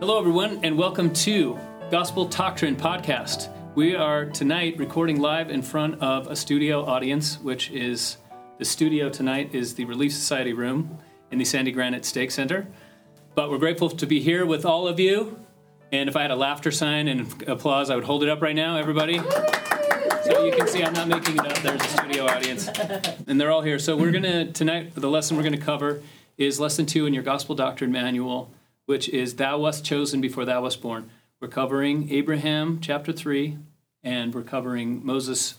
Hello, everyone, and welcome to Gospel Doctrine Podcast. We are tonight recording live in front of a studio audience, which is the studio tonight is the Relief Society room in the Sandy Granite Stake Center. But we're grateful to be here with all of you. And if I had a laughter sign and applause, I would hold it up right now, everybody. So you can see I'm not making it up. There's a studio audience. And they're all here. So we're going to, tonight, the lesson we're going to cover is lesson two in your Gospel Doctrine Manual, which is Thou wast chosen before thou wast born. We're covering Abraham chapter 3, and we're covering Moses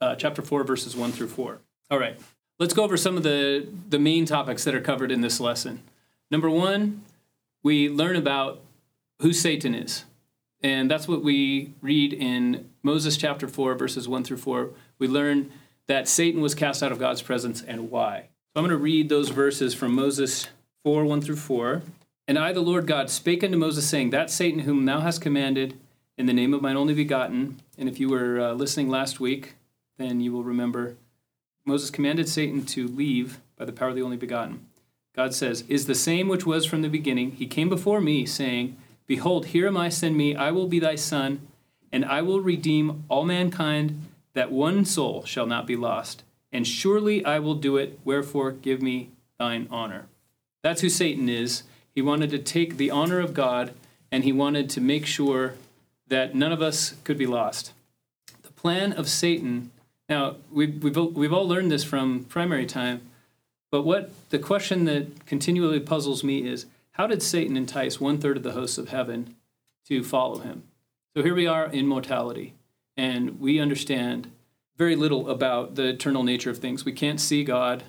uh, chapter 4, verses 1 through 4. All right, let's go over some of the, the main topics that are covered in this lesson. Number one, we learn about who Satan is. And that's what we read in Moses chapter 4, verses 1 through 4. We learn that Satan was cast out of God's presence and why. So I'm going to read those verses from Moses 4, 1 through 4. And I, the Lord God, spake unto Moses, saying, That Satan whom thou hast commanded in the name of mine only begotten. And if you were uh, listening last week, then you will remember Moses commanded Satan to leave by the power of the only begotten. God says, Is the same which was from the beginning. He came before me, saying, Behold, here am I, send me, I will be thy son, and I will redeem all mankind, that one soul shall not be lost. And surely I will do it, wherefore give me thine honor. That's who Satan is. He wanted to take the honor of God, and he wanted to make sure that none of us could be lost. The plan of Satan, now, we've, we've, we've all learned this from primary time, but what the question that continually puzzles me is how did Satan entice one third of the hosts of heaven to follow him? So here we are in mortality, and we understand very little about the eternal nature of things. We can't see God.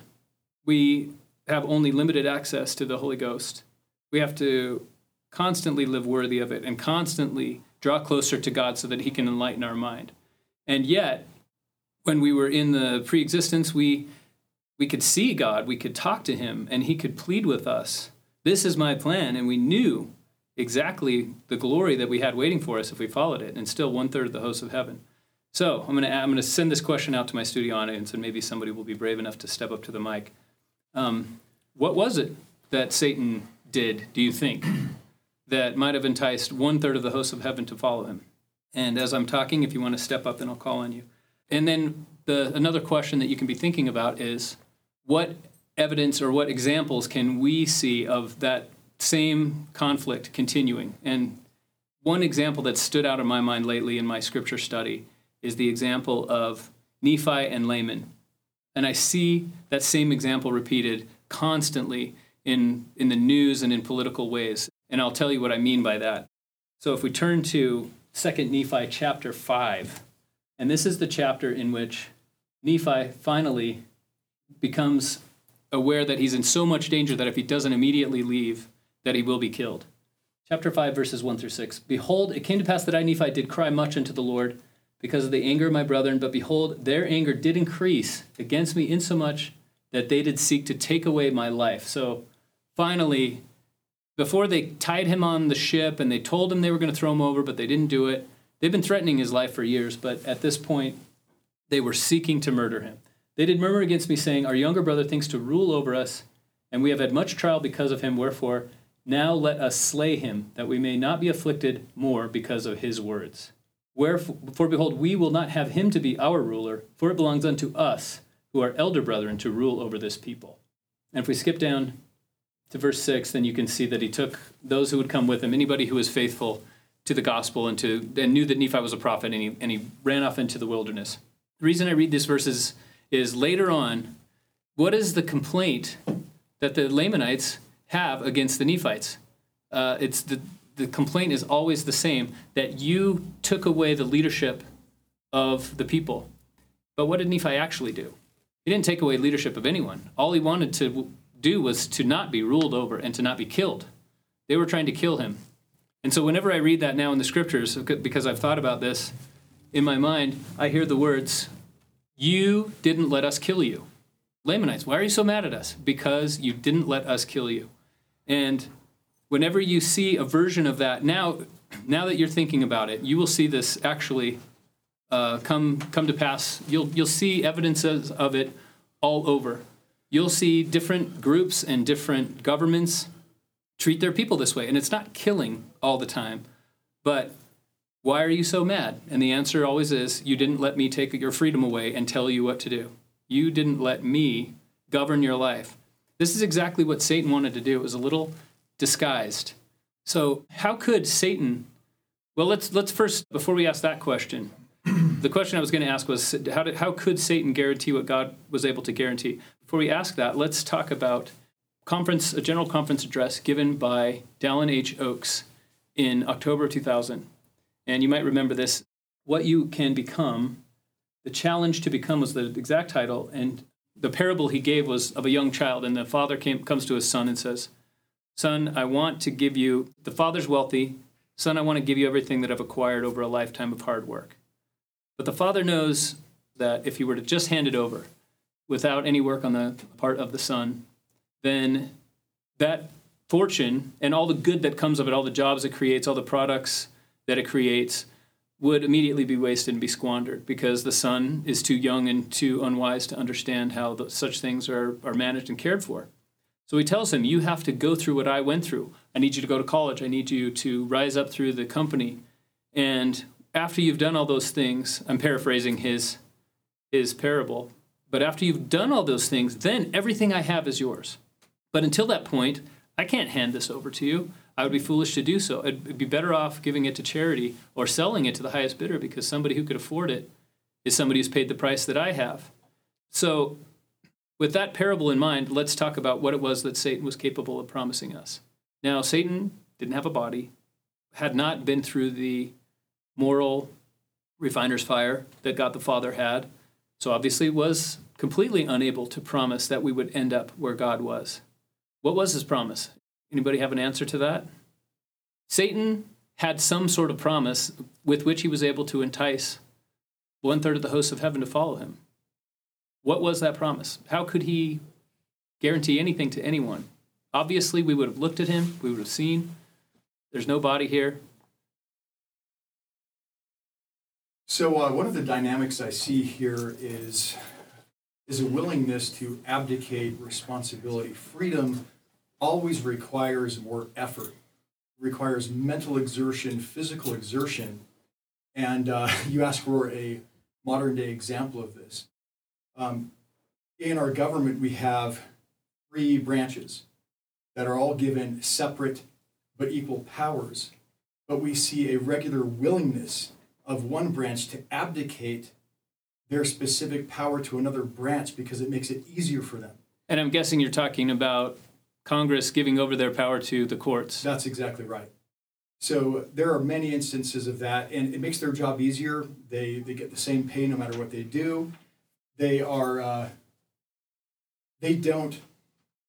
We have only limited access to the Holy Ghost. We have to constantly live worthy of it and constantly draw closer to God so that He can enlighten our mind. And yet, when we were in the pre existence, we, we could see God, we could talk to Him, and He could plead with us this is my plan. And we knew exactly the glory that we had waiting for us if we followed it, and still one third of the hosts of heaven. So I'm going to I'm to send this question out to my studio audience, and maybe somebody will be brave enough to step up to the mic. Um, what was it that Satan did? Do you think that might have enticed one third of the hosts of heaven to follow him? And as I'm talking, if you want to step up, then I'll call on you. And then the another question that you can be thinking about is what evidence or what examples can we see of that same conflict continuing? And one example that stood out in my mind lately in my scripture study is the example of Nephi and Laman. And I see that same example repeated constantly in, in the news and in political ways. And I'll tell you what I mean by that. So if we turn to 2 Nephi chapter 5, and this is the chapter in which Nephi finally becomes aware that he's in so much danger that if he doesn't immediately leave, that he will be killed. Chapter 5, verses 1 through 6. Behold, it came to pass that I, Nephi, did cry much unto the Lord because of the anger of my brethren, but behold, their anger did increase against me insomuch that they did seek to take away my life. So finally, before they tied him on the ship and they told him they were going to throw him over, but they didn't do it, they've been threatening his life for years, but at this point, they were seeking to murder him. They did murmur against me, saying, Our younger brother thinks to rule over us, and we have had much trial because of him. Wherefore, now let us slay him, that we may not be afflicted more because of his words. Wherefore, for behold, we will not have him to be our ruler, for it belongs unto us, who are elder brethren, to rule over this people. And if we skip down to verse 6, then you can see that he took those who would come with him, anybody who was faithful to the gospel and, to, and knew that Nephi was a prophet, and he, and he ran off into the wilderness. The reason I read this verse is is later on, what is the complaint that the Lamanites have against the Nephites? Uh, it's the, the complaint is always the same that you took away the leadership of the people. But what did Nephi actually do? He didn't take away leadership of anyone. All he wanted to do was to not be ruled over and to not be killed. They were trying to kill him. And so whenever I read that now in the scriptures, because I've thought about this in my mind, I hear the words, you didn't let us kill you. Lamanites, why are you so mad at us? Because you didn't let us kill you. And whenever you see a version of that, now, now that you're thinking about it, you will see this actually uh, come come to pass. You'll you'll see evidences of it all over. You'll see different groups and different governments treat their people this way. And it's not killing all the time, but why are you so mad? And the answer always is you didn't let me take your freedom away and tell you what to do. You didn't let me govern your life. This is exactly what Satan wanted to do. It was a little disguised. So, how could Satan well, let's let's first before we ask that question, the question I was going to ask was how did, how could Satan guarantee what God was able to guarantee? Before we ask that, let's talk about conference a general conference address given by Dallin H. Oaks in October 2000. And you might remember this what you can become. The challenge to become was the exact title and the parable he gave was of a young child and the father came comes to his son and says, "Son, I want to give you the father's wealthy Son, I want to give you everything that I've acquired over a lifetime of hard work. But the father knows that if he were to just hand it over without any work on the part of the son, then that fortune and all the good that comes of it, all the jobs it creates, all the products that it creates, would immediately be wasted and be squandered because the son is too young and too unwise to understand how the, such things are, are managed and cared for. So he tells him, You have to go through what I went through. I need you to go to college. I need you to rise up through the company. And after you've done all those things, I'm paraphrasing his, his parable, but after you've done all those things, then everything I have is yours. But until that point, I can't hand this over to you. I would be foolish to do so. I'd be better off giving it to charity or selling it to the highest bidder because somebody who could afford it is somebody who's paid the price that I have. So with that parable in mind, let's talk about what it was that Satan was capable of promising us. Now, Satan didn't have a body, had not been through the moral refiner's fire that God the Father had, so obviously was completely unable to promise that we would end up where God was. What was his promise? Anybody have an answer to that? Satan had some sort of promise with which he was able to entice one third of the hosts of heaven to follow him. What was that promise? How could he guarantee anything to anyone? Obviously, we would have looked at him, we would have seen. There's no body here. So, uh, one of the dynamics I see here is, is a willingness to abdicate responsibility. Freedom always requires more effort, requires mental exertion, physical exertion. And uh, you ask for a modern day example of this. Um, in our government, we have three branches that are all given separate but equal powers. But we see a regular willingness of one branch to abdicate their specific power to another branch because it makes it easier for them. And I'm guessing you're talking about Congress giving over their power to the courts. That's exactly right. So there are many instances of that, and it makes their job easier. They, they get the same pay no matter what they do. They are uh, they don't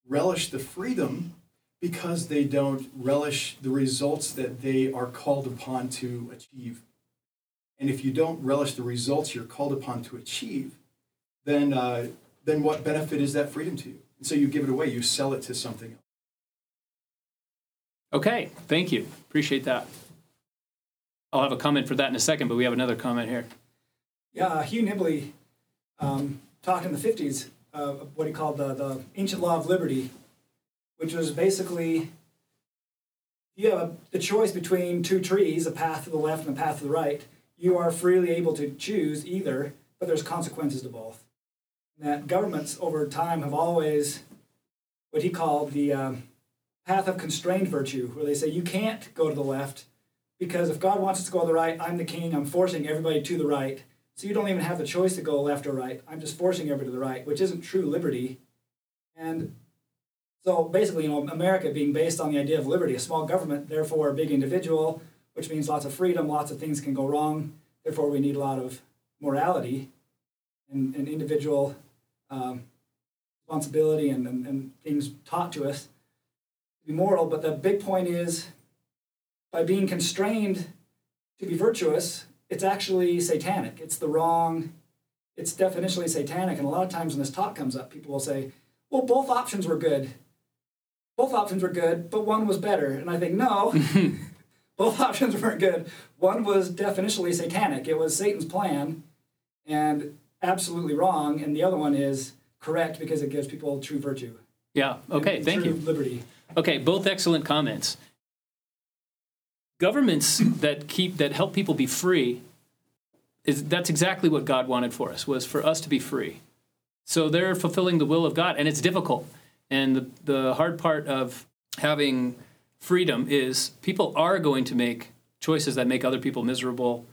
relish the freedom because they don't relish the results that they are called upon to achieve. And if you don't relish the results you're called upon to achieve, then uh, then what benefit is that freedom to you? And so you give it away, you sell it to something else. Okay, thank you. Appreciate that. I'll have a comment for that in a second, but we have another comment here. Yeah, Hugh Nibley um, talked in the 50s uh, what he called the, the ancient law of liberty, which was basically you have a, the choice between two trees, a path to the left and a path to the right. You are freely able to choose either, but there's consequences to both. And that governments over time have always what he called the um, path of constrained virtue, where they say you can't go to the left because if God wants us to go to the right, I'm the king, I'm forcing everybody to the right. So you don't even have the choice to go left or right. I'm just forcing everybody to the right, which isn't true liberty. And so basically, you know, America being based on the idea of liberty, a small government, therefore a big individual, which means lots of freedom, lots of things can go wrong. Therefore, we need a lot of morality and, and individual um, responsibility and, and, and things taught to us to be moral. But the big point is by being constrained to be virtuous, it's actually satanic. It's the wrong, it's definitionally satanic. And a lot of times when this talk comes up, people will say, well, both options were good. Both options were good, but one was better. And I think, no, both options weren't good. One was definitionally satanic, it was Satan's plan and absolutely wrong. And the other one is correct because it gives people true virtue. Yeah, okay, thank true you. Liberty. Okay, both excellent comments. Governments that keep that help people be free is that's exactly what God wanted for us was for us to be free. So they're fulfilling the will of God and it's difficult. And the, the hard part of having freedom is people are going to make choices that make other people miserable,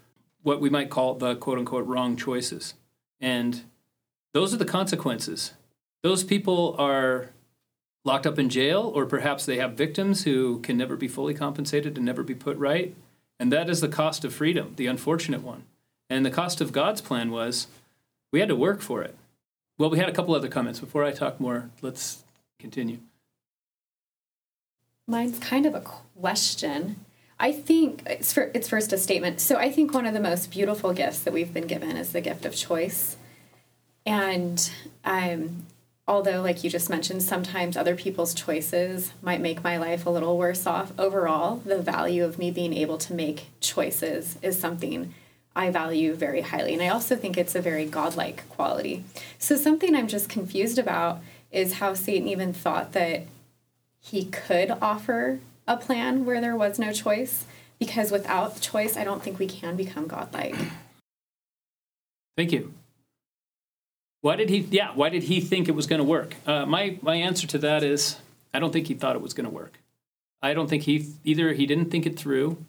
what we might call the quote unquote wrong choices. And those are the consequences. Those people are locked up in jail, or perhaps they have victims who can never be fully compensated and never be put right. And that is the cost of freedom, the unfortunate one. And the cost of God's plan was we had to work for it. Well, we had a couple other comments. Before I talk more, let's continue. Mine's kind of a question. I think it's, for, it's first a statement. So I think one of the most beautiful gifts that we've been given is the gift of choice. And um, although, like you just mentioned, sometimes other people's choices might make my life a little worse off, overall, the value of me being able to make choices is something I value very highly. And I also think it's a very godlike quality. So, something I'm just confused about is how Satan even thought that he could offer a plan where there was no choice, because without choice, I don't think we can become godlike. Thank you. Why did he? Yeah, why did he think it was going to work? Uh, my my answer to that is I don't think he thought it was going to work. I don't think he either he didn't think it through,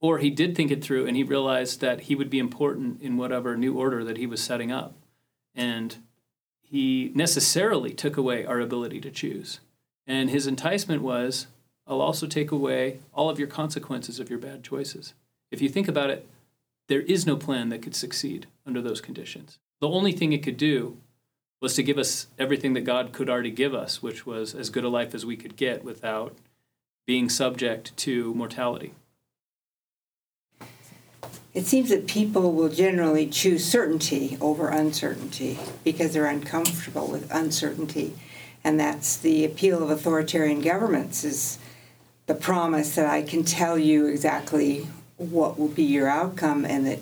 or he did think it through and he realized that he would be important in whatever new order that he was setting up, and he necessarily took away our ability to choose. And his enticement was, I'll also take away all of your consequences of your bad choices. If you think about it, there is no plan that could succeed under those conditions. The only thing it could do was to give us everything that God could already give us, which was as good a life as we could get without being subject to mortality. It seems that people will generally choose certainty over uncertainty because they're uncomfortable with uncertainty. And that's the appeal of authoritarian governments is the promise that I can tell you exactly what will be your outcome and that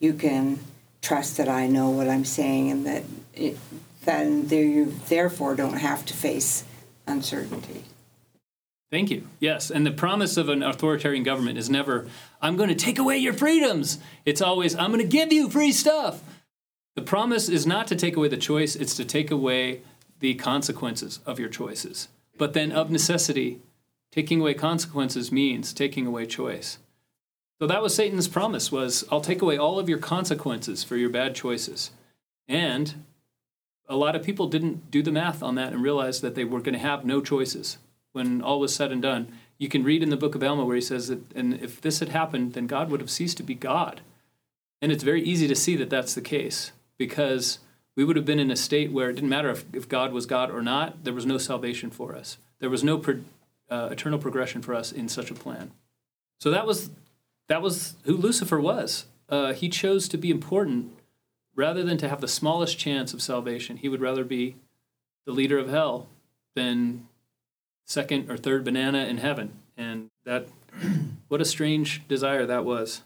you can trust that I know what I'm saying and that it, then you therefore don't have to face uncertainty. Thank you. Yes, and the promise of an authoritarian government is never, I'm going to take away your freedoms. It's always, I'm going to give you free stuff. The promise is not to take away the choice, it's to take away the consequences of your choices. But then, of necessity, taking away consequences means taking away choice. So that was Satan's promise was I'll take away all of your consequences for your bad choices. And a lot of people didn't do the math on that and realize that they were going to have no choices when all was said and done. You can read in the book of Alma where he says that and if this had happened then God would have ceased to be God. And it's very easy to see that that's the case because we would have been in a state where it didn't matter if, if God was God or not, there was no salvation for us. There was no pro, uh, eternal progression for us in such a plan. So that was that was who Lucifer was. Uh, he chose to be important rather than to have the smallest chance of salvation. He would rather be the leader of hell than second or third banana in heaven. And that, what a strange desire that was.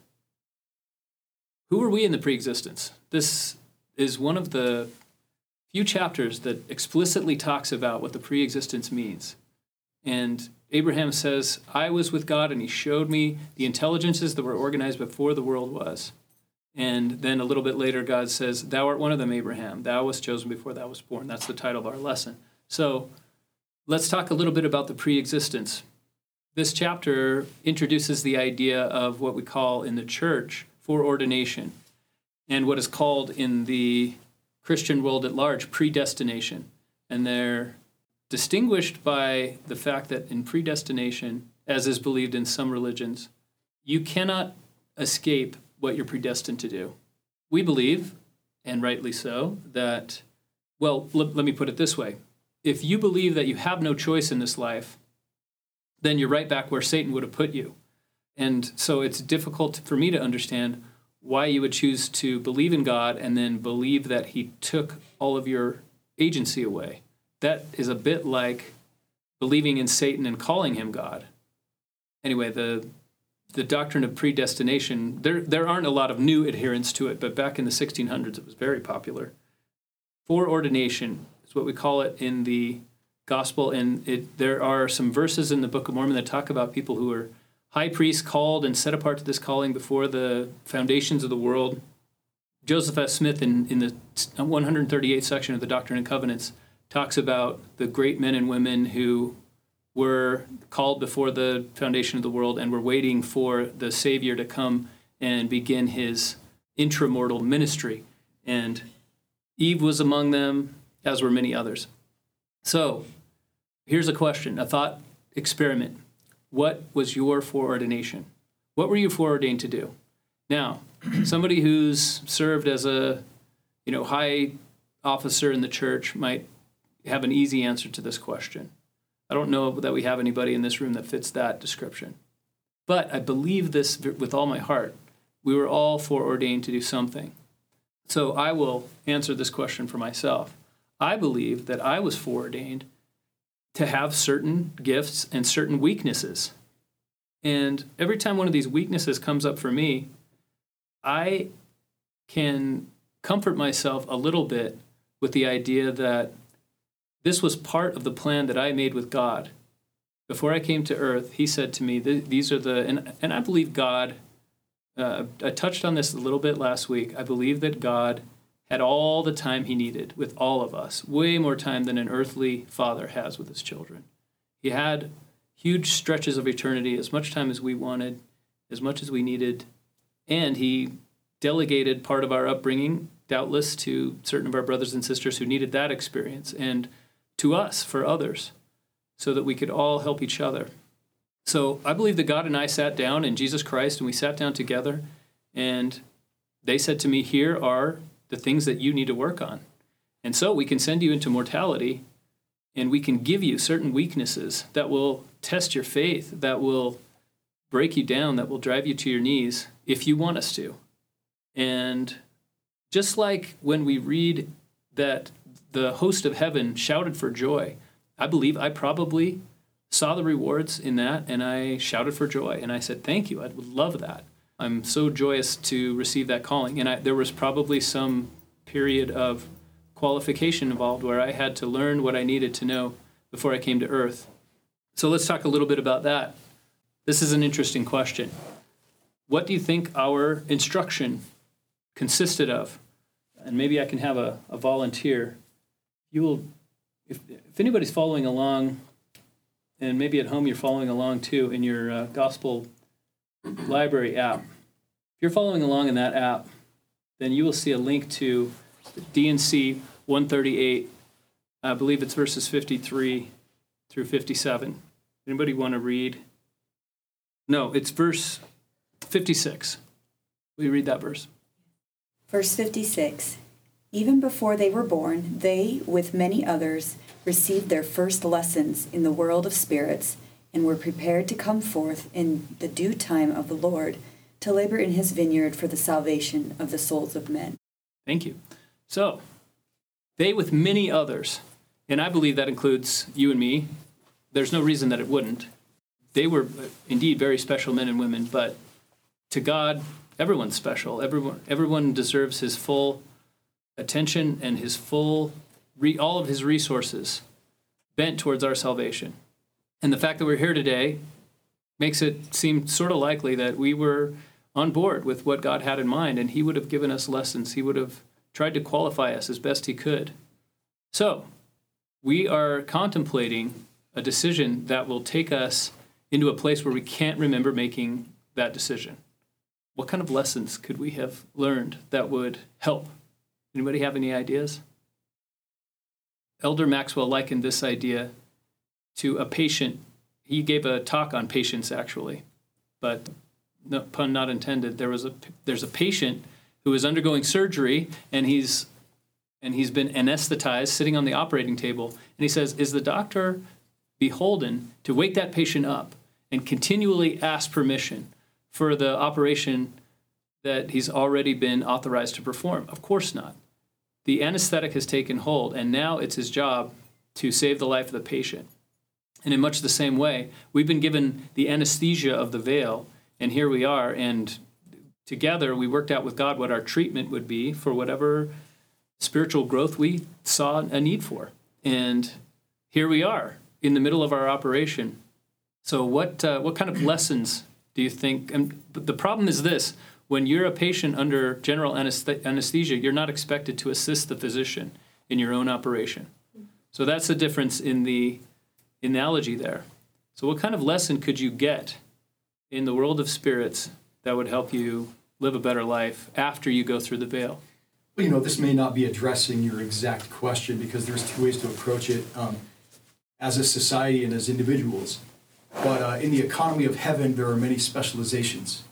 Who were we in the preexistence? This is one of the few chapters that explicitly talks about what the pre-existence means. And Abraham says, I was with God and he showed me the intelligences that were organized before the world was. And then a little bit later, God says, Thou art one of them, Abraham. Thou wast chosen before thou wast born. That's the title of our lesson. So let's talk a little bit about the pre existence. This chapter introduces the idea of what we call in the church foreordination and what is called in the Christian world at large predestination. And they're distinguished by the fact that in predestination, as is believed in some religions, you cannot escape what you're predestined to do. We believe, and rightly so, that, well, let, let me put it this way if you believe that you have no choice in this life, then you're right back where Satan would have put you. And so it's difficult for me to understand why you would choose to believe in God and then believe that He took all of your agency away that is a bit like believing in Satan and calling him God. Anyway, the the doctrine of predestination, there there aren't a lot of new adherents to it, but back in the 1600s it was very popular. Foreordination is what we call it in the gospel, and it, there are some verses in the Book of Mormon that talk about people who are high priest called and set apart to this calling before the foundations of the world. Joseph F. Smith, in, in the 138th section of the Doctrine and Covenants, talks about the great men and women who were called before the foundation of the world and were waiting for the Savior to come and begin his intramortal ministry. And Eve was among them, as were many others. So, here's a question, a thought experiment. What was your foreordination? What were you foreordained to do? Now, somebody who's served as a you know high officer in the church might have an easy answer to this question. I don't know that we have anybody in this room that fits that description. But I believe this with all my heart. We were all foreordained to do something. So I will answer this question for myself. I believe that I was foreordained to have certain gifts and certain weaknesses. And every time one of these weaknesses comes up for me, I can comfort myself a little bit with the idea that this was part of the plan that I made with God. Before I came to earth, He said to me, These are the, and, and I believe God, uh, I touched on this a little bit last week. I believe that God had all the time He needed with all of us, way more time than an earthly father has with his children. He had huge stretches of eternity, as much time as we wanted, as much as we needed, and He delegated part of our upbringing, doubtless, to certain of our brothers and sisters who needed that experience. And to us for others so that we could all help each other. So I believe that God and I sat down in Jesus Christ and we sat down together and they said to me, Here are the things that you need to work on. And so we can send you into mortality and we can give you certain weaknesses that will test your faith, that will break you down, that will drive you to your knees if you want us to. And just like when we read that the host of heaven shouted for joy. I believe I probably saw the rewards in that and I shouted for joy and I said, Thank you. I would love that. I'm so joyous to receive that calling. And I, there was probably some period of qualification involved where I had to learn what I needed to know before I came to earth. So let's talk a little bit about that. This is an interesting question. What do you think our instruction consisted of? And maybe I can have a, a volunteer you will, if, if anybody's following along, and maybe at home you're following along too in your uh, gospel library app, if you're following along in that app, then you will see a link to D&C 138. I believe it's verses 53 through 57. Anybody want to read? No, it's verse 56. Will you read that verse? Verse 56 even before they were born, they, with many others, received their first lessons in the world of spirits and were prepared to come forth in the due time of the Lord to labor in his vineyard for the salvation of the souls of men. Thank you. So, they, with many others, and I believe that includes you and me, there's no reason that it wouldn't. They were uh, indeed very special men and women, but to God, everyone's special. Everyone, everyone deserves his full attention and his full, re, all of his resources bent towards our salvation. And the fact that we're here today makes it seem sort of likely that we were on board with what God had in mind, and He would have given us lessons. He would have tried to qualify us as best He could. So, we are contemplating a decision that will take us into a place where we can't remember making that decision. What kind of lessons could we have learned that would help Anybody have any ideas? Elder Maxwell likened this idea to a patient. He gave a talk on patience actually, but no pun not intended. There was a there's a patient who is undergoing surgery, and he's and he's been anesthetized, sitting on the operating table, and he says, "Is the doctor beholden to wake that patient up and continually ask permission for the operation that he's already been authorized to perform? Of course not. The anesthetic has taken hold, and now it's his job to save the life of the patient. And in much the same way, we've been given the anesthesia of the veil, and here we are, and together we worked out with God what our treatment would be for whatever spiritual growth we saw a need for. And here we are in the middle of our operation. So, what uh, what kind of lessons do you think? And the problem is this: when you're a patient under general anesthesia, you're not expected to assist the physician in your own operation. So that's the difference in the analogy there. So, what kind of lesson could you get in the world of spirits that would help you live a better life after you go through the veil? Well, you know, this may not be addressing your exact question because there's two ways to approach it um, as a society and as individuals. But uh, in the economy of heaven, there are many specializations.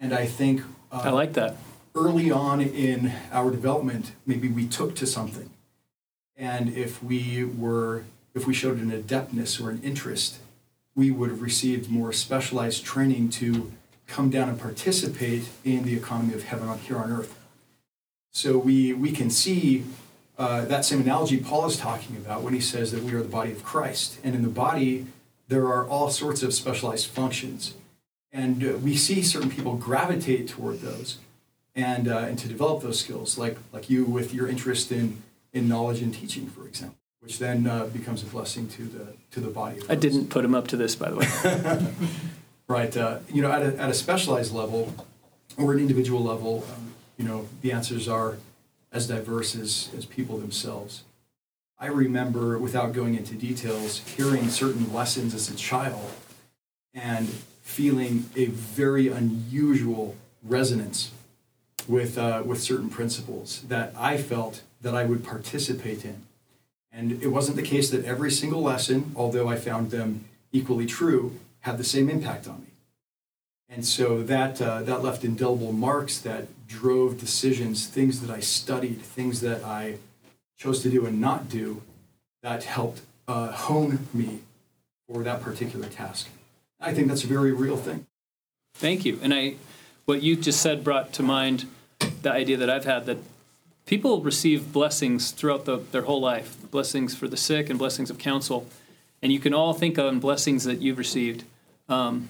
And I think. Uh, I like that. Early on in our development, maybe we took to something. And if we were, if we showed an adeptness or an interest, we would have received more specialized training to come down and participate in the economy of heaven on here on earth. So we, we can see uh, that same analogy Paul is talking about when he says that we are the body of Christ. And in the body, there are all sorts of specialized functions. And uh, we see certain people gravitate toward those and, uh, and to develop those skills, like, like you with your interest in, in knowledge and teaching, for example, which then uh, becomes a blessing to the, to the body. I didn't put him up to this, by the way. right. Uh, you know, at a, at a specialized level or an individual level, um, you know, the answers are as diverse as, as people themselves. I remember, without going into details, hearing certain lessons as a child and feeling a very unusual resonance with, uh, with certain principles that I felt that I would participate in. And it wasn't the case that every single lesson, although I found them equally true, had the same impact on me. And so that, uh, that left indelible marks that drove decisions, things that I studied, things that I chose to do and not do, that helped uh, hone me for that particular task. I think that's a very real thing. Thank you. And I, what you just said brought to mind the idea that I've had that people receive blessings throughout the, their whole life blessings for the sick and blessings of counsel. And you can all think of blessings that you've received. Um,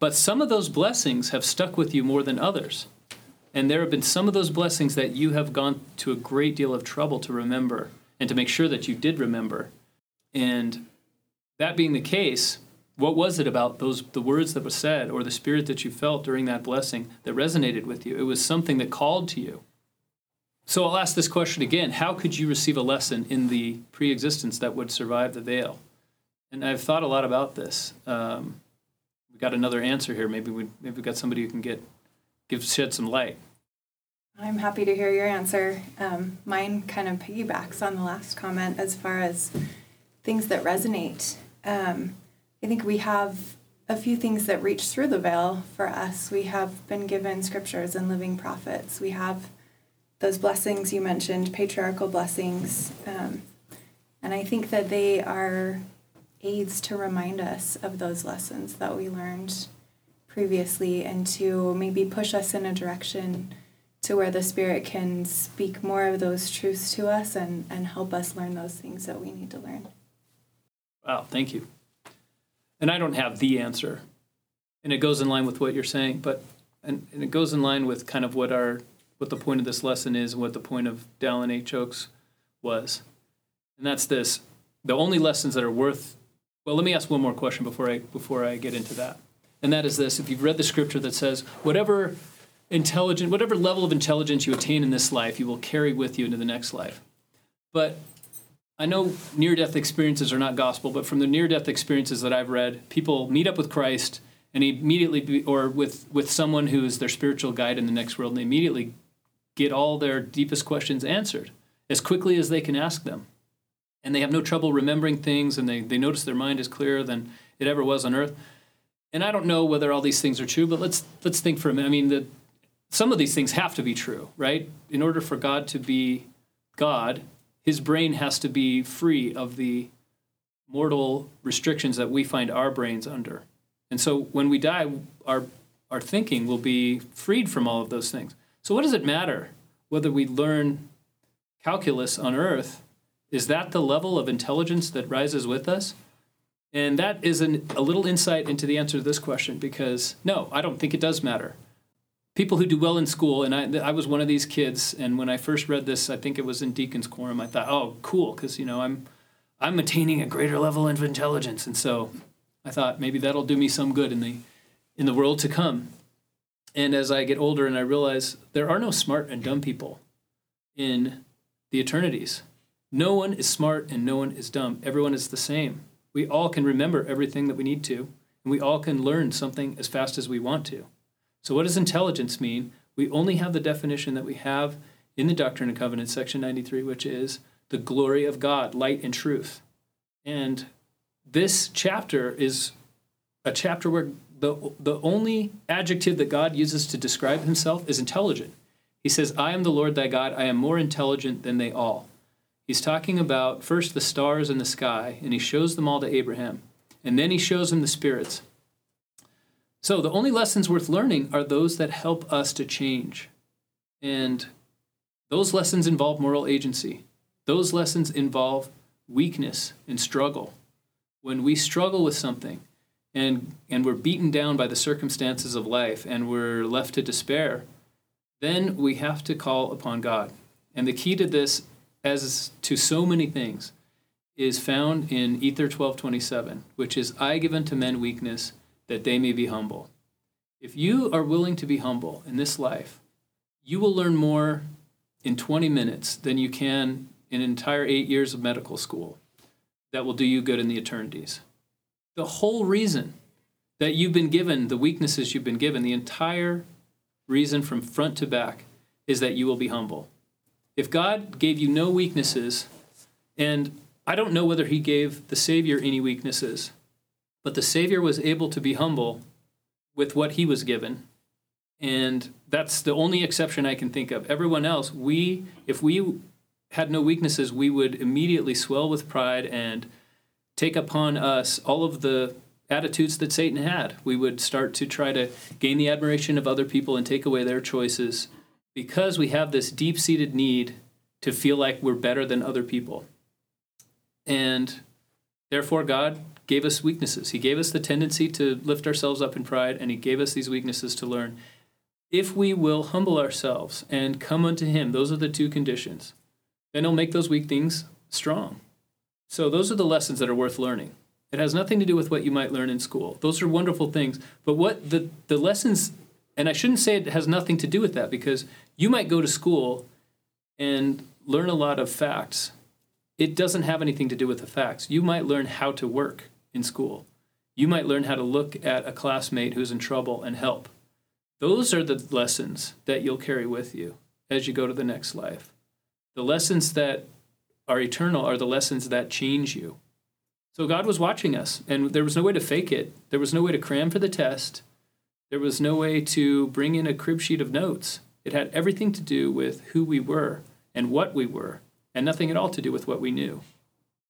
but some of those blessings have stuck with you more than others. And there have been some of those blessings that you have gone to a great deal of trouble to remember and to make sure that you did remember. And that being the case, what was it about those the words that were said or the spirit that you felt during that blessing that resonated with you? It was something that called to you. So I'll ask this question again. How could you receive a lesson in the pre-existence that would survive the veil? And I've thought a lot about this. Um, we got another answer here. Maybe we maybe we got somebody who can get give shed some light. I'm happy to hear your answer. Um, mine kind of piggybacks on the last comment as far as things that resonate. Um, I think we have a few things that reach through the veil for us. We have been given scriptures and living prophets. We have those blessings you mentioned, patriarchal blessings. Um, and I think that they are aids to remind us of those lessons that we learned previously and to maybe push us in a direction to where the Spirit can speak more of those truths to us and, and help us learn those things that we need to learn. Wow, thank you. And I don't have the answer. And it goes in line with what you're saying, but and, and it goes in line with kind of what our what the point of this lesson is and what the point of Dallin H. Oaks was. And that's this. The only lessons that are worth well, let me ask one more question before I before I get into that. And that is this: if you've read the scripture that says, whatever intelligent, whatever level of intelligence you attain in this life, you will carry with you into the next life. But I know near death experiences are not gospel, but from the near death experiences that I've read, people meet up with Christ and immediately, be, or with, with someone who is their spiritual guide in the next world, and they immediately get all their deepest questions answered as quickly as they can ask them. And they have no trouble remembering things, and they, they notice their mind is clearer than it ever was on earth. And I don't know whether all these things are true, but let's let's think for a minute. I mean, some of these things have to be true, right? In order for God to be God, his brain has to be free of the mortal restrictions that we find our brains under. And so when we die, our, our thinking will be freed from all of those things. So, what does it matter whether we learn calculus on earth? Is that the level of intelligence that rises with us? And that is an, a little insight into the answer to this question because no, I don't think it does matter people who do well in school, and I, I was one of these kids. And when I first read this, I think it was in Deacon's Quorum. I thought, oh, cool, because you know I'm I'm attaining a greater level of intelligence. And so I thought maybe that'll do me some good in the in the world to come. And as I get older and I realize there are no smart and dumb people in the eternities. No one is smart and no one is dumb. Everyone is the same. We all can remember everything that we need to, and we all can learn something as fast as we want to. So, what does intelligence mean? We only have the definition that we have in the Doctrine and Covenants, section 93, which is the glory of God, light and truth. And this chapter is a chapter where the, the only adjective that God uses to describe himself is intelligent. He says, I am the Lord thy God, I am more intelligent than they all. He's talking about first the stars in the sky, and he shows them all to Abraham, and then he shows him the spirits. So the only lessons worth learning are those that help us to change. And those lessons involve moral agency. Those lessons involve weakness and struggle. When we struggle with something and, and we're beaten down by the circumstances of life and we're left to despair, then we have to call upon God. And the key to this as to so many things, is found in Ether 1227, which is, I give unto men weakness that they may be humble. If you are willing to be humble in this life, you will learn more in 20 minutes than you can in an entire eight years of medical school that will do you good in the eternities. The whole reason that you've been given the weaknesses you've been given, the entire reason from front to back, is that you will be humble. If God gave you no weaknesses, and I don't know whether he gave the Savior any weaknesses, but the Savior was able to be humble with what he was given. And that's the only exception I can think of. Everyone else, we, if we had no weaknesses, we would immediately swell with pride and take upon us all of the attitudes that Satan had. We would start to try to gain the admiration of other people and take away their choices because we have this deep seated need to feel like we're better than other people. And therefore, God gave us weaknesses. He gave us the tendency to lift ourselves up in pride, and He gave us these weaknesses to learn. If we will humble ourselves and come unto Him, those are the two conditions, then He'll make those weak things strong. So, those are the lessons that are worth learning. It has nothing to do with what you might learn in school. Those are wonderful things. But what the, the lessons, and I shouldn't say it has nothing to do with that because you might go to school and learn a lot of facts. It doesn't have anything to do with the facts. You might learn how to work in school. You might learn how to look at a classmate who's in trouble and help. Those are the lessons that you'll carry with you as you go to the next life. The lessons that are eternal are the lessons that change you. So God was watching us, and there was no way to fake it. There was no way to cram for the test. There was no way to bring in a crib sheet of notes. It had everything to do with who we were and what we were, and nothing at all to do with what we knew.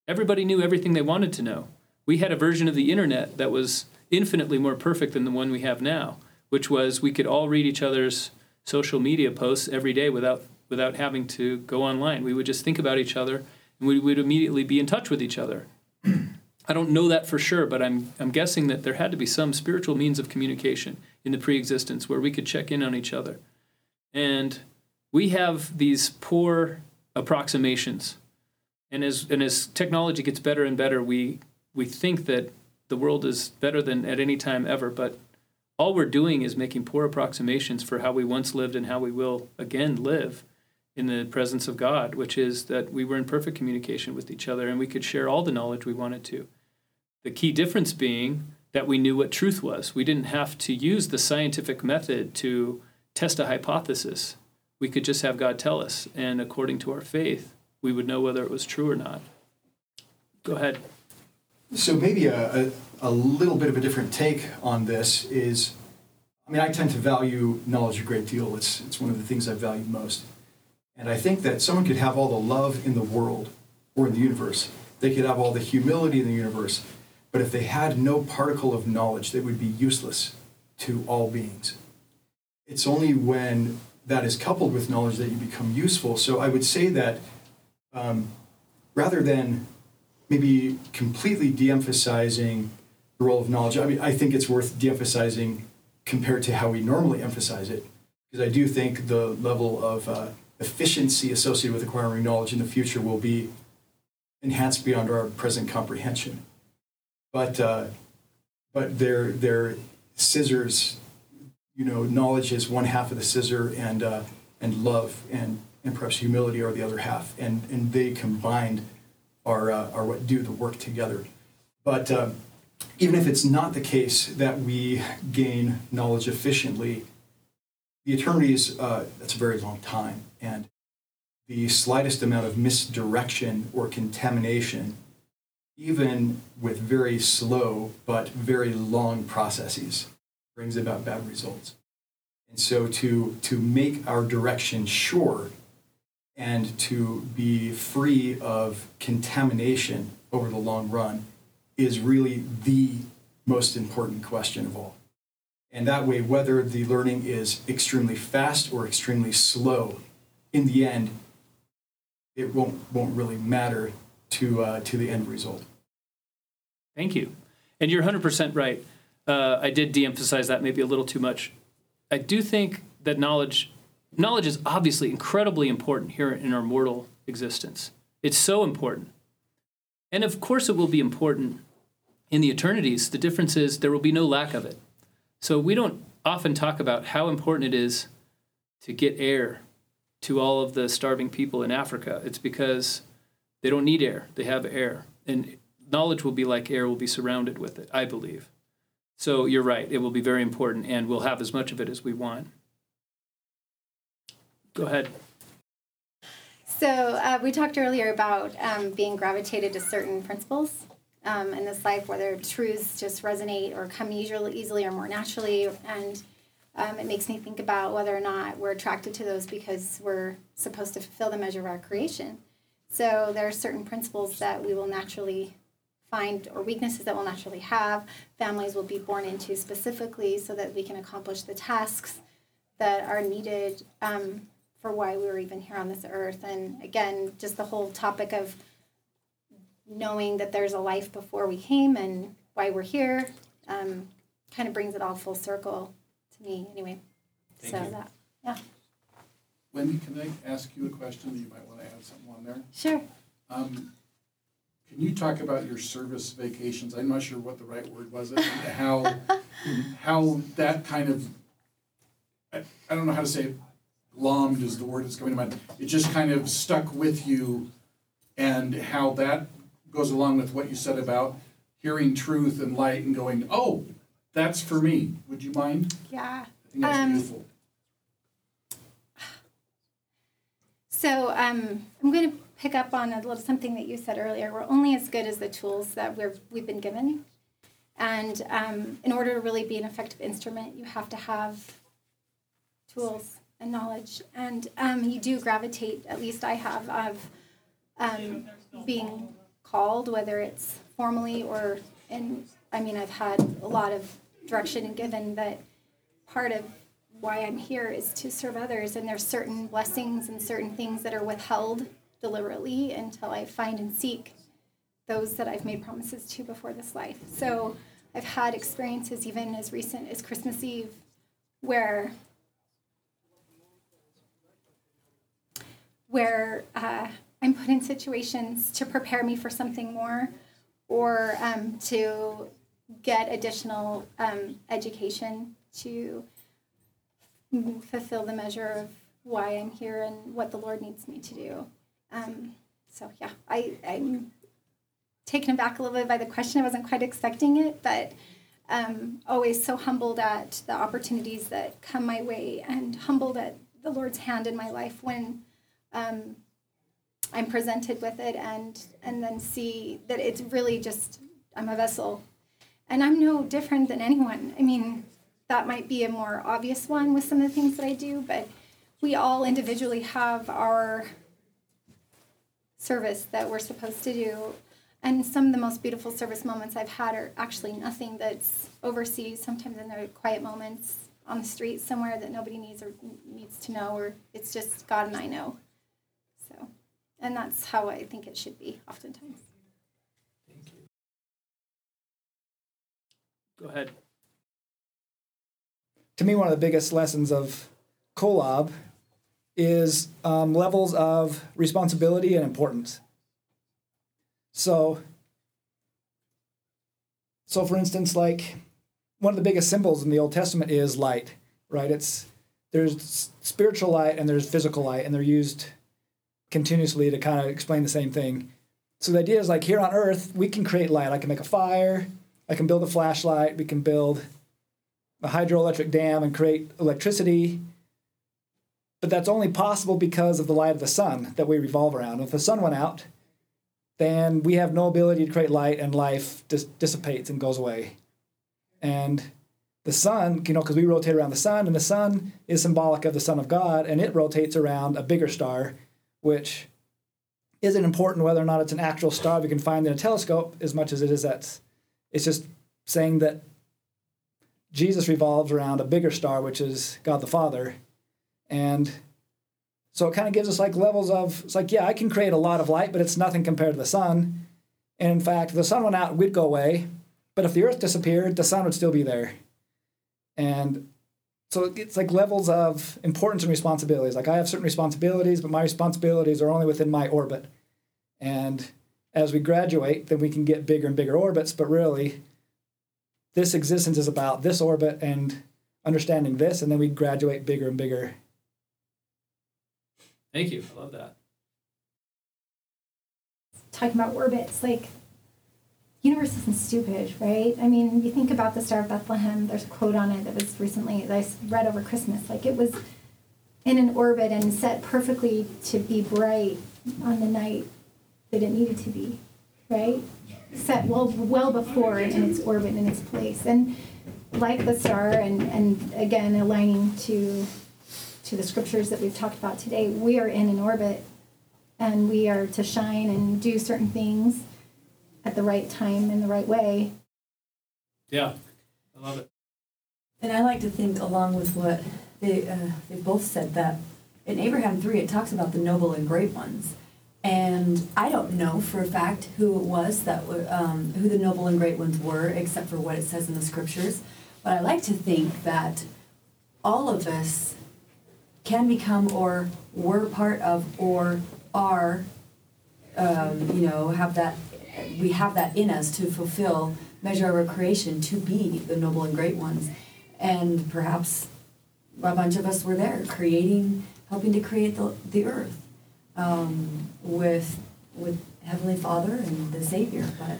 Everybody knew everything they wanted to know. We had a version of the internet that was infinitely more perfect than the one we have now, which was we could all read each other's social media posts every day without without having to go online. We would just think about each other and we would immediately be in touch with each other. I don't know that for sure, but I'm I'm guessing that there had to be some spiritual means of communication in the pre-existence where we could check in on each other. And we have these poor approximations. And as, and as technology gets better and better, we, we think that the world is better than at any time ever. But all we're doing is making poor approximations for how we once lived and how we will again live in the presence of God, which is that we were in perfect communication with each other and we could share all the knowledge we wanted to. The key difference being that we knew what truth was. We didn't have to use the scientific method to test a hypothesis. We could just have God tell us, and according to our faith, we would know whether it was true or not. Go ahead. So maybe a, a, a, little bit of a different take on this is, I mean, I tend to value knowledge a great deal. It's, it's one of the things I value most. And I think that someone could have all the love in the world or in the universe. They could have all the humility in the universe. But if they had no particle of knowledge, they would be useless to all beings it's only when that is coupled with knowledge that you become useful. So I would say that um, rather than maybe completely de-emphasizing the role of knowledge, I mean, I think it's worth de-emphasizing compared to how we normally emphasize it, because I do think the level of uh, efficiency associated with acquiring knowledge in the future will be enhanced beyond our present comprehension. But uh, but they're they're scissors. You know, knowledge is one half of the scissor, and uh, and love and and perhaps humility are the other half, and and they combined are uh, are what do the work together. But uh, even if it's not the case that we gain knowledge efficiently, the eternity is uh, that's a very long time, and the slightest amount of misdirection or contamination, even with very slow but very long processes, brings about bad results. And so to to make our direction sure and to be free of contamination over the long run is really the most important question of all. And that way, whether the learning is extremely fast or extremely slow, in the end, it won't, won't really matter to, uh, to the end result. Thank you. And you're 100% right. Uh, I did de emphasize that maybe a little too much. I do think that knowledge knowledge is obviously incredibly important here in our mortal existence. It's so important. And of course, it will be important in the eternities. The difference is there will be no lack of it. So we don't often talk about how important it is to get air to all of the starving people in Africa. It's because they don't need air, they have air. And knowledge will be like air, will be surrounded with it, I believe. So you're right, it will be very important, and we'll have as much of it as we want. Go ahead. So uh, we talked earlier about um, being gravitated to certain principles um, in this life, whether truths just resonate or come easily, easily or more naturally, and um, it makes me think about whether or not we're attracted to those because we're supposed to fulfill the measure of our creation. So there are certain principles that we will naturally find or weaknesses that we'll naturally have. Families will be born into specifically so that we can accomplish the tasks that are needed um, for why we were even here on this earth. And again, just the whole topic of knowing that there's a life before we came and why we're here um, kind of brings it all full circle to me, anyway. Thank so you. that, yeah, Wendy, can I ask you a question that you might want to add something on there? sure. Um, Can you talk about your service vacations? I'm not sure what the right word was, and how, how that kind of, I, I don't know how to say it, glommed is the word that's coming to mind. It just kind of stuck with you and how that goes along with what you said about hearing truth and light and going, oh, that's for me. Would you mind? Yeah. I think that's Um, beautiful. So um, I'm going to pick up on a little something that you said earlier. We're only as good as the tools that we're, we've been given. And um, in order to really be an effective instrument, you have to have tools and knowledge. And um, you do gravitate, at least I have, of um, being called, whether it's formally or in, I mean, I've had a lot of direction and given that part of why I'm here is to serve others, and there's certain blessings and certain things that are withheld deliberately until I find and seek those that I've made promises to before this life. So I've had experiences even as recent as Christmas Eve where where uh, I'm put in situations to prepare me for something more or um, to get additional um, education to fulfill the measure of why I'm here and what the Lord needs me to do. Um, so yeah, I, I'm taken aback a little bit by the question. I wasn't quite expecting it, but um, always so humbled at the opportunities that come my way and humbled at the Lord's hand in my life when um, I'm presented with it and and then see that it's really just I'm a vessel, and I'm no different than anyone. I mean, that might be a more obvious one with some of the things that I do, but we all individually have our service that we're supposed to do. And some of the most beautiful service moments I've had are actually nothing that's overseas. Sometimes in the quiet moments on the street somewhere that nobody needs or needs to know, or it's just God and I know. So, and that's how I think it should be oftentimes. Go ahead. to me, one of the biggest lessons of Kolob is um, levels of responsibility and importance. So, so for instance, like one of the biggest symbols in the Old Testament is light, right? It's there's spiritual light and there's physical light, and they're used continuously to kind of explain the same thing. So the idea is like here on Earth, we can create light. I can make a fire, I can build a flashlight, we can build a hydroelectric dam and create electricity. But that's only possible because of the light of the sun that we revolve around. If the sun went out, then we have no ability to create light and life dis- dissipates and goes away. And the sun, you know, because we rotate around the sun, and the sun is symbolic of the Son of God, and it rotates around a bigger star, which isn't important whether or not it's an actual star we can find in a telescope as much as it is that it's just saying that Jesus revolves around a bigger star, which is God the Father. And so it kind of gives us like levels of it's like, yeah, I can create a lot of light, but it's nothing compared to the sun. And in fact, the sun went out, we'd go away. But if the earth disappeared, the sun would still be there. And so it's like levels of importance and responsibilities. Like I have certain responsibilities, but my responsibilities are only within my orbit. And as we graduate, then we can get bigger and bigger orbits, but really, this existence is about this orbit and understanding this, and then we graduate bigger and bigger. Thank you. I love that. Talking about orbits, like universe isn't stupid, right? I mean, you think about the Star of Bethlehem. There's a quote on it that was recently that I read over Christmas. Like it was in an orbit and set perfectly to be bright on the night that it needed to be, right? Set well well before in its orbit in its place, and like the star, and and again aligning to to the scriptures that we've talked about today, we are in an orbit, and we are to shine and do certain things at the right time in the right way. Yeah, I love it. And I like to think, along with what they uh, they both said, that in Abraham three it talks about the noble and great ones, and I don't know for a fact who it was that were, um, who the noble and great ones were, except for what it says in the scriptures. But I like to think that all of us can become or were part of or are, um, you know, have that we have that in us to fulfill measure our creation to be the noble and great ones and perhaps a bunch of us were there creating helping to create the, the earth um, with with heavenly father and the savior but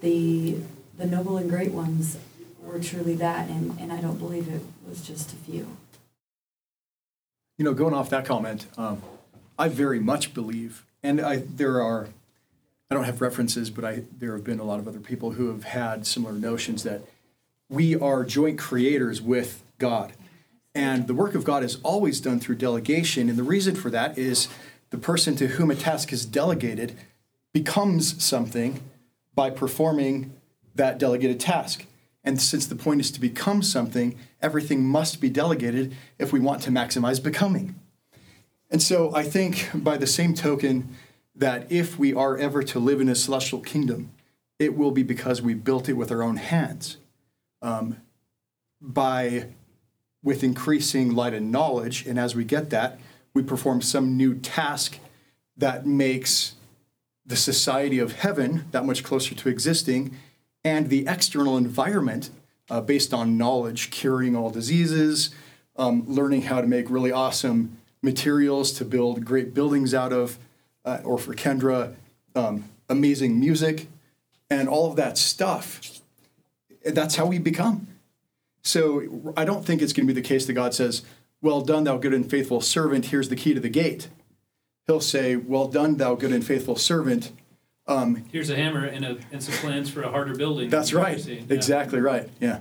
the the noble and great ones were truly that and, and i don't believe it was just a few. You know, going off that comment, um, I very much believe, and I there are, I don't have references, but I there have been a lot of other people who have had similar notions that we are joint creators with God, and the work of God is always done through delegation, and the reason for that is the person to whom a task is delegated becomes something by performing that delegated task. And since the point is to become something, everything must be delegated if we want to maximize becoming. And so I think by the same token that if we are ever to live in a celestial kingdom, it will be because we built it with our own hands. Um, by with increasing light and knowledge, and as we get that, we perform some new task that makes the society of heaven that much closer to existing and the external environment uh, based on knowledge, curing all diseases, um, learning how to make really awesome materials to build great buildings out of, uh, or for Kendra, um, amazing music, and all of that stuff. That's how we become. So I don't think it's going to be the case that God says, Well done, thou good and faithful servant, here's the key to the gate. He'll say, Well done, thou good and faithful servant. Um, Here's a hammer and, a, and some plans for a harder building. that's right. Yeah. Exactly right. Yeah.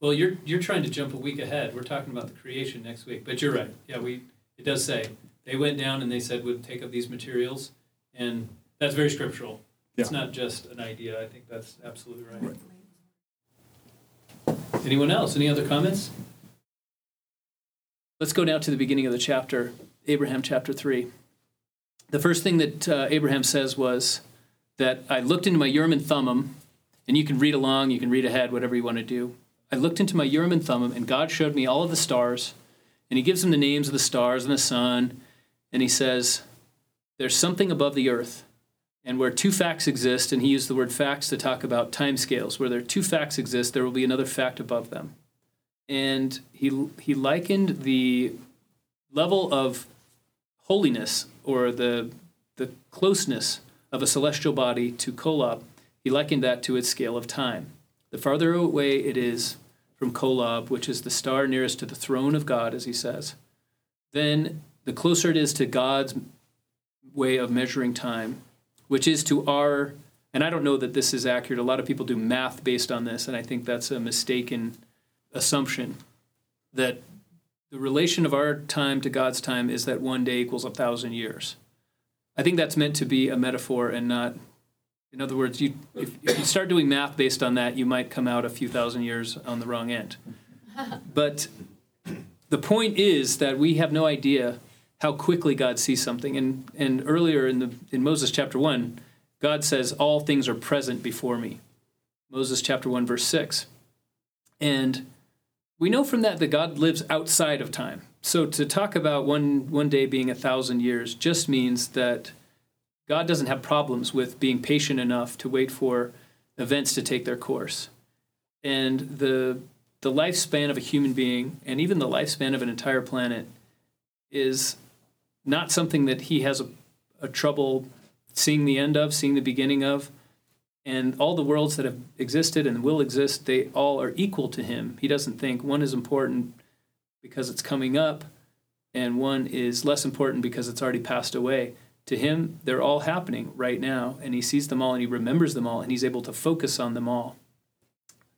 Well, you're you're trying to jump a week ahead. We're talking about the creation next week, but you're right. Yeah, we it does say they went down and they said we'd take up these materials, and that's very scriptural. It's not just an idea. I think that's absolutely right. Anyone else? Any other comments? Let's go now to the beginning of the chapter, Abraham chapter 3. The first thing that uh, Abraham says was that I looked into my Urim and Thummim, and you can read along, you can read ahead, whatever you want to do. I looked into my Urim and Thummim, and God showed me all of the stars, and He gives them the names of the stars and the sun, and He says, There's something above the earth, And where two facts exist, and he used the word facts to talk about time scales, where there two facts exist, there will be another fact above them. And he, he likened the level of holiness or the, the closeness of a celestial body to Kolob, he likened that to its scale of time. The farther away it is from Kolob, which is the star nearest to the throne of God, as he says, then the closer it is to God's way of measuring time, which is to our, and I don't know that this is accurate. A lot of people do math based on this, and I think that's a mistaken assumption that the relation of our time to God's time is that one day equals a thousand years. I think that's meant to be a metaphor and not, in other words, you, if, if you start doing math based on that, you might come out a few thousand years on the wrong end. But the point is that we have no idea how quickly God sees something. And, and earlier in, the, in Moses chapter 1, God says, All things are present before me. Moses chapter 1, verse 6. And we know from that that God lives outside of time. So to talk about one, one day being a thousand years just means that God doesn't have problems with being patient enough to wait for events to take their course. And the, the lifespan of a human being, and even the lifespan of an entire planet, is not something that he has a, a trouble seeing the end of, seeing the beginning of. And all the worlds that have existed and will exist, they all are equal to him. He doesn't think one is important because it's coming up, and one is less important because it's already passed away. To him, they're all happening right now, and he sees them all and he remembers them all, and he's able to focus on them all.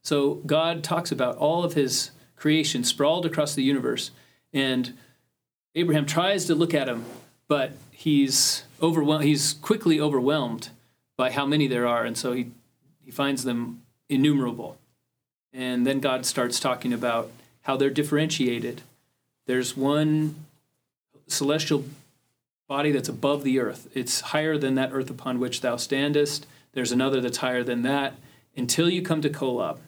So God talks about all of his creation sprawled across the universe, and Abraham tries to look at him, but he's overwhelmed. He's quickly overwhelmed by how many there are, and so he he finds them innumerable. And then God starts talking about how they're differentiated. There's one celestial body that's above the earth. It's higher than that earth upon which thou standest. There's another that's higher than that until you come to Kolob.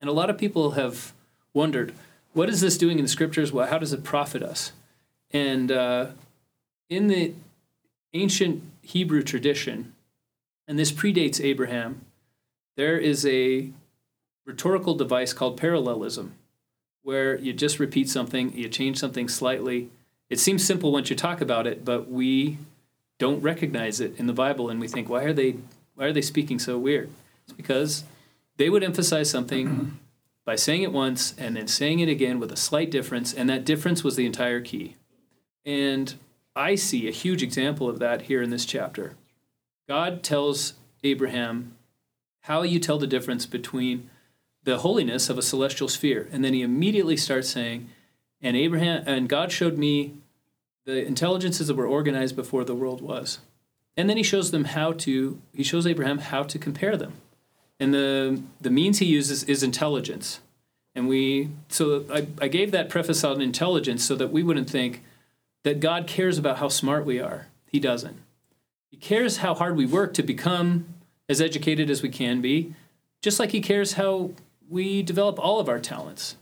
And a lot of people have wondered, what is this doing in the scriptures? Well, how does it profit us? And uh, in the ancient Hebrew tradition, and this predates Abraham, there is a rhetorical device called parallelism, where you just repeat something, you change something slightly. It seems simple once you talk about it, but we don't recognize it in the Bible, and we think, why are they why are they speaking so weird? It's because they would emphasize something by saying it once and then saying it again with a slight difference, and that difference was the entire key. And I see a huge example of that here in this chapter. God tells Abraham how you tell the difference between the holiness of a celestial sphere. And then he immediately starts saying, and Abraham and God showed me the intelligences that were organized before the world was. And then he shows them how to he shows Abraham how to compare them. And the the means he uses is intelligence. And we so I, I gave that preface on intelligence so that we wouldn't think that God cares about how smart we are. He doesn't. He cares how hard we work to become as educated as we can be, just like He cares how we develop all of our talents.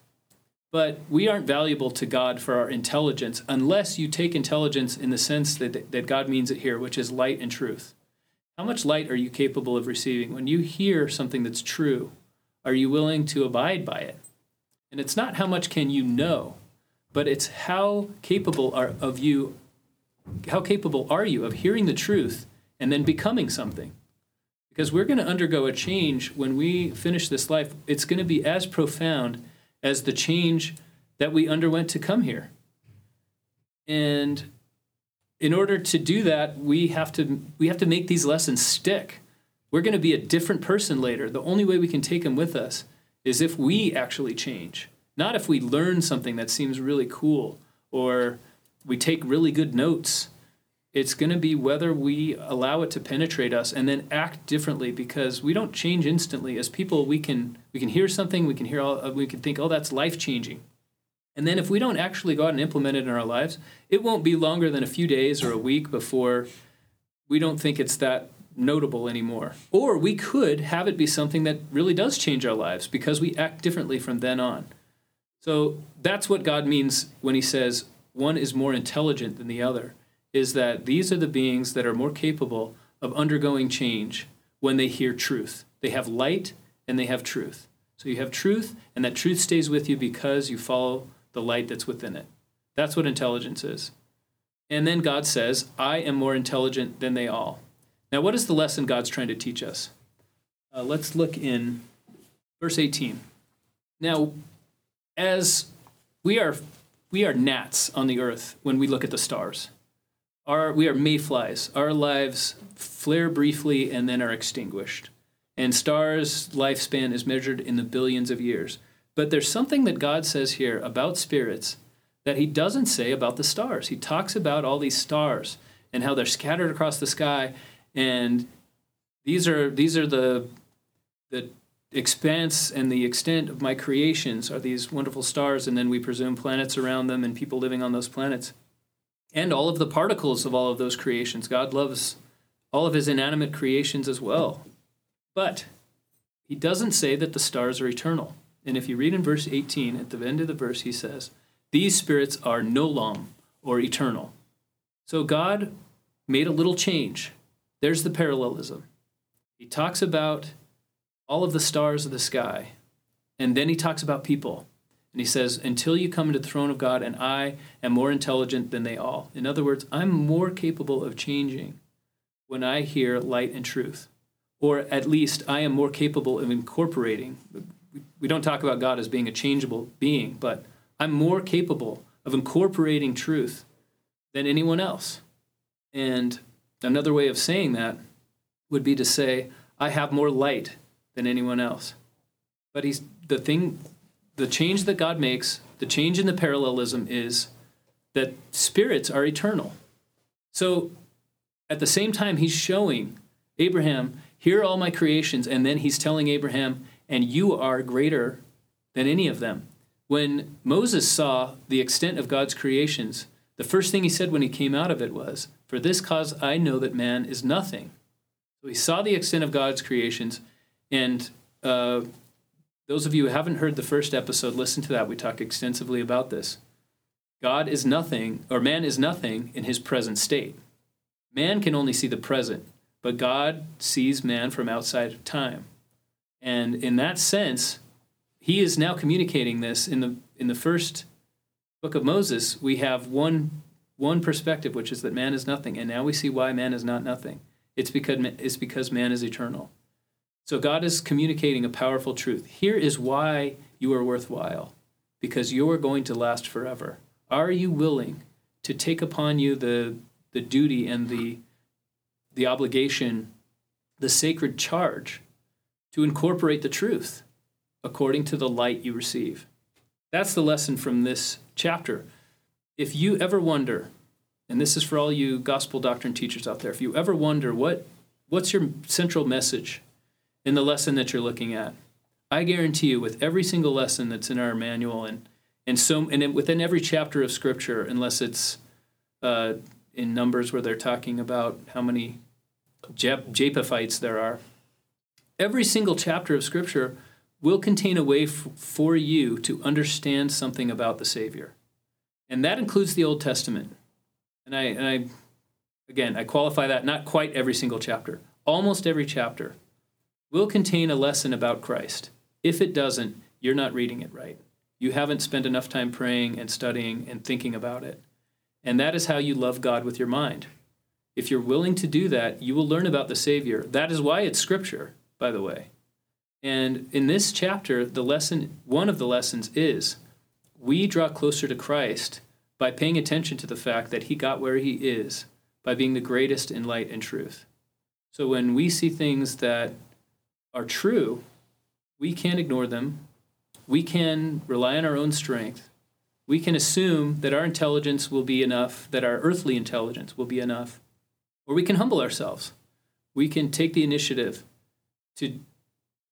But we aren't valuable to God for our intelligence unless you take intelligence in the sense that, that God means it here, which is light and truth. How much light are you capable of receiving? When you hear something that's true, are you willing to abide by it? And it's not how much can you know, but it's how capable are of you how capable are you of hearing the truth and then becoming something? Because we're going to undergo a change when we finish this life. It's going to be as profound as the change that we underwent to come here. And in order to do that we have to we have to make these lessons stick. We're going to be a different person later. The only way we can take them with us is if we actually change not if we learn something that seems really cool or we take really good notes. It's going to be whether we allow it to penetrate us and then act differently because we don't change instantly. As people, we can we can hear something, we can hear all, we can think, oh, that's life changing. And then if we don't actually go out and implement it in our lives, it won't be longer than a few days or a week before we don't think it's that notable anymore. Or we could have it be something that really does change our lives because we act differently from then on. So that's what God means when he says one is more intelligent than the other, is that these are the beings that are more capable of undergoing change when they hear truth. They have light and they have truth. So you have truth, and that truth stays with you because you follow the light that's within it. That's what intelligence is. And then God says, I am more intelligent than they all. Now, what is the lesson God's trying to teach us? Uh, let's look in verse 18. Now, as we are, we are gnats on the earth when we look at the stars. Our, we are mayflies. Our lives flare briefly and then are extinguished. And stars' lifespan is measured in the billions of years. But there's something that God says here about spirits that he doesn't say about the stars. He talks about all these stars and how they're scattered across the sky and these are these are the the expanse and the extent of my creations are these wonderful stars and then we presume planets around them and people living on those planets. And all of the particles of all of those creations. God loves all of his inanimate creations as well. But he doesn't say that the stars are eternal. And if you read in verse 18 at the end of the verse he says these spirits are gnolaum or eternal. So god made a little change. There's the parallelism. He talks about all of the stars of the sky, and then he talks about people. And he says, Until you come into the throne of God, and I am more intelligent than they all. In other words, I'm more capable of changing when I hear light and truth. Or at least I am more capable of incorporating. We don't talk about God as being a changeable being, but I'm more capable of incorporating truth than anyone else. And Another way of saying that would be to say, I have more light than anyone else. But he's the thing, the change that God makes, the change in the parallelism is that spirits are eternal. So at the same time, he's showing Abraham, here are all my creations, and then he's telling Abraham, and you are greater than any of them. When Moses saw the extent of God's creations, the first thing he said when he came out of it was, for this cause I know that man is nothing. So he saw the extent of God's creations, and uh, those of you who haven't heard the first episode, listen to that. We talk extensively about this. God is nothing, or man is nothing in his present state. Man can only see the present, but God sees man from outside of time. And in that sense, he is now communicating this in the in the first book of Moses. We have one one perspective, which is that man is nothing. And now we see why man is not nothing. It's because, it's because man is eternal. So God is communicating a powerful truth. Here is why you are worthwhile because you are going to last forever. Are you willing to take upon you the, the duty and the, the obligation, the sacred charge to incorporate the truth according to the light you receive? That's the lesson from this chapter if you ever wonder, and this is for all you gospel doctrine teachers out there, if you ever wonder what what's your central message in the lesson that you're looking at, I guarantee you, with every single lesson that's in our manual and and so and within every chapter of Scripture, unless it's uh, in Numbers where they're talking about how many Japhethites there are, every single chapter of Scripture will contain a way f- for you to understand something about the Savior. And that includes the Old Testament. And I, and I, again, I qualify that not quite every single chapter. Almost every chapter will contain a lesson about Christ. If it doesn't, you're not reading it right. You haven't spent enough time praying and studying and thinking about it. And that is how you love God with your mind. If you're willing to do that, you will learn about the Savior. That is why it's Scripture, by the way. And in this chapter, the lesson, one of the lessons is we draw closer to Christ by paying attention to the fact that he got where he is by being the greatest in light and truth. So when we see things that are true, we can't ignore them. We can rely on our own strength. We can assume that our intelligence will be enough, that our earthly intelligence will be enough. Or we can humble ourselves. We can take the initiative to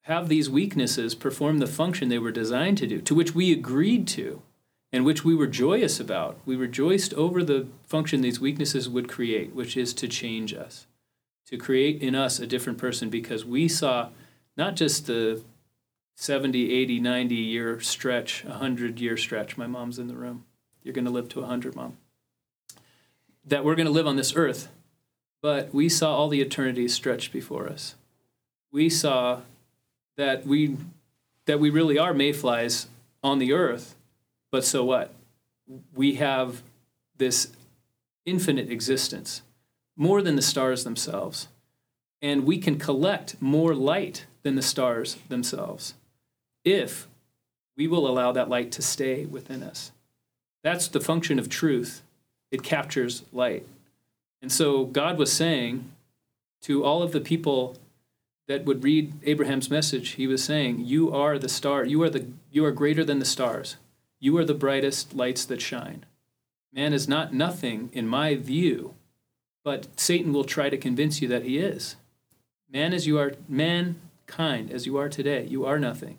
have these weaknesses perform the function they were designed to do, to which we agreed to, and which we were joyous about. We rejoiced over the function these weaknesses would create, which is to change us, to create in us a different person, because we saw not just the 70, 80, 90 year stretch, 100 year stretch. My mom's in the room. You're going to live to 100, mom. That we're going to live on this earth, but we saw all the eternities stretched before us. We saw that we that we really are mayflies on the earth, but so what? We have this infinite existence, more than the stars themselves. And we can collect more light than the stars themselves if we will allow that light to stay within us. That's the function of truth. It captures light. And so God was saying to all of the people that would read Abraham's message, he was saying, You are the star. You are, the, you are greater than the stars. You are the brightest lights that shine. Man is not nothing in my view, but Satan will try to convince you that he is. Man as you are, mankind as you are today, you are nothing.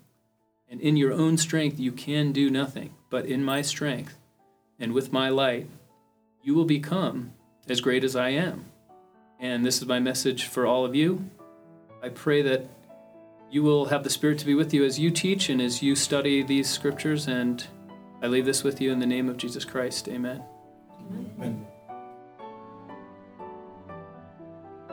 And in your own strength, you can do nothing. But in my strength and with my light, you will become as great as I am. And this is my message for all of you. I pray that you will have the Spirit to be with you as you teach and as you study these scriptures. And I leave this with you in the name of Jesus Christ. Amen. Amen.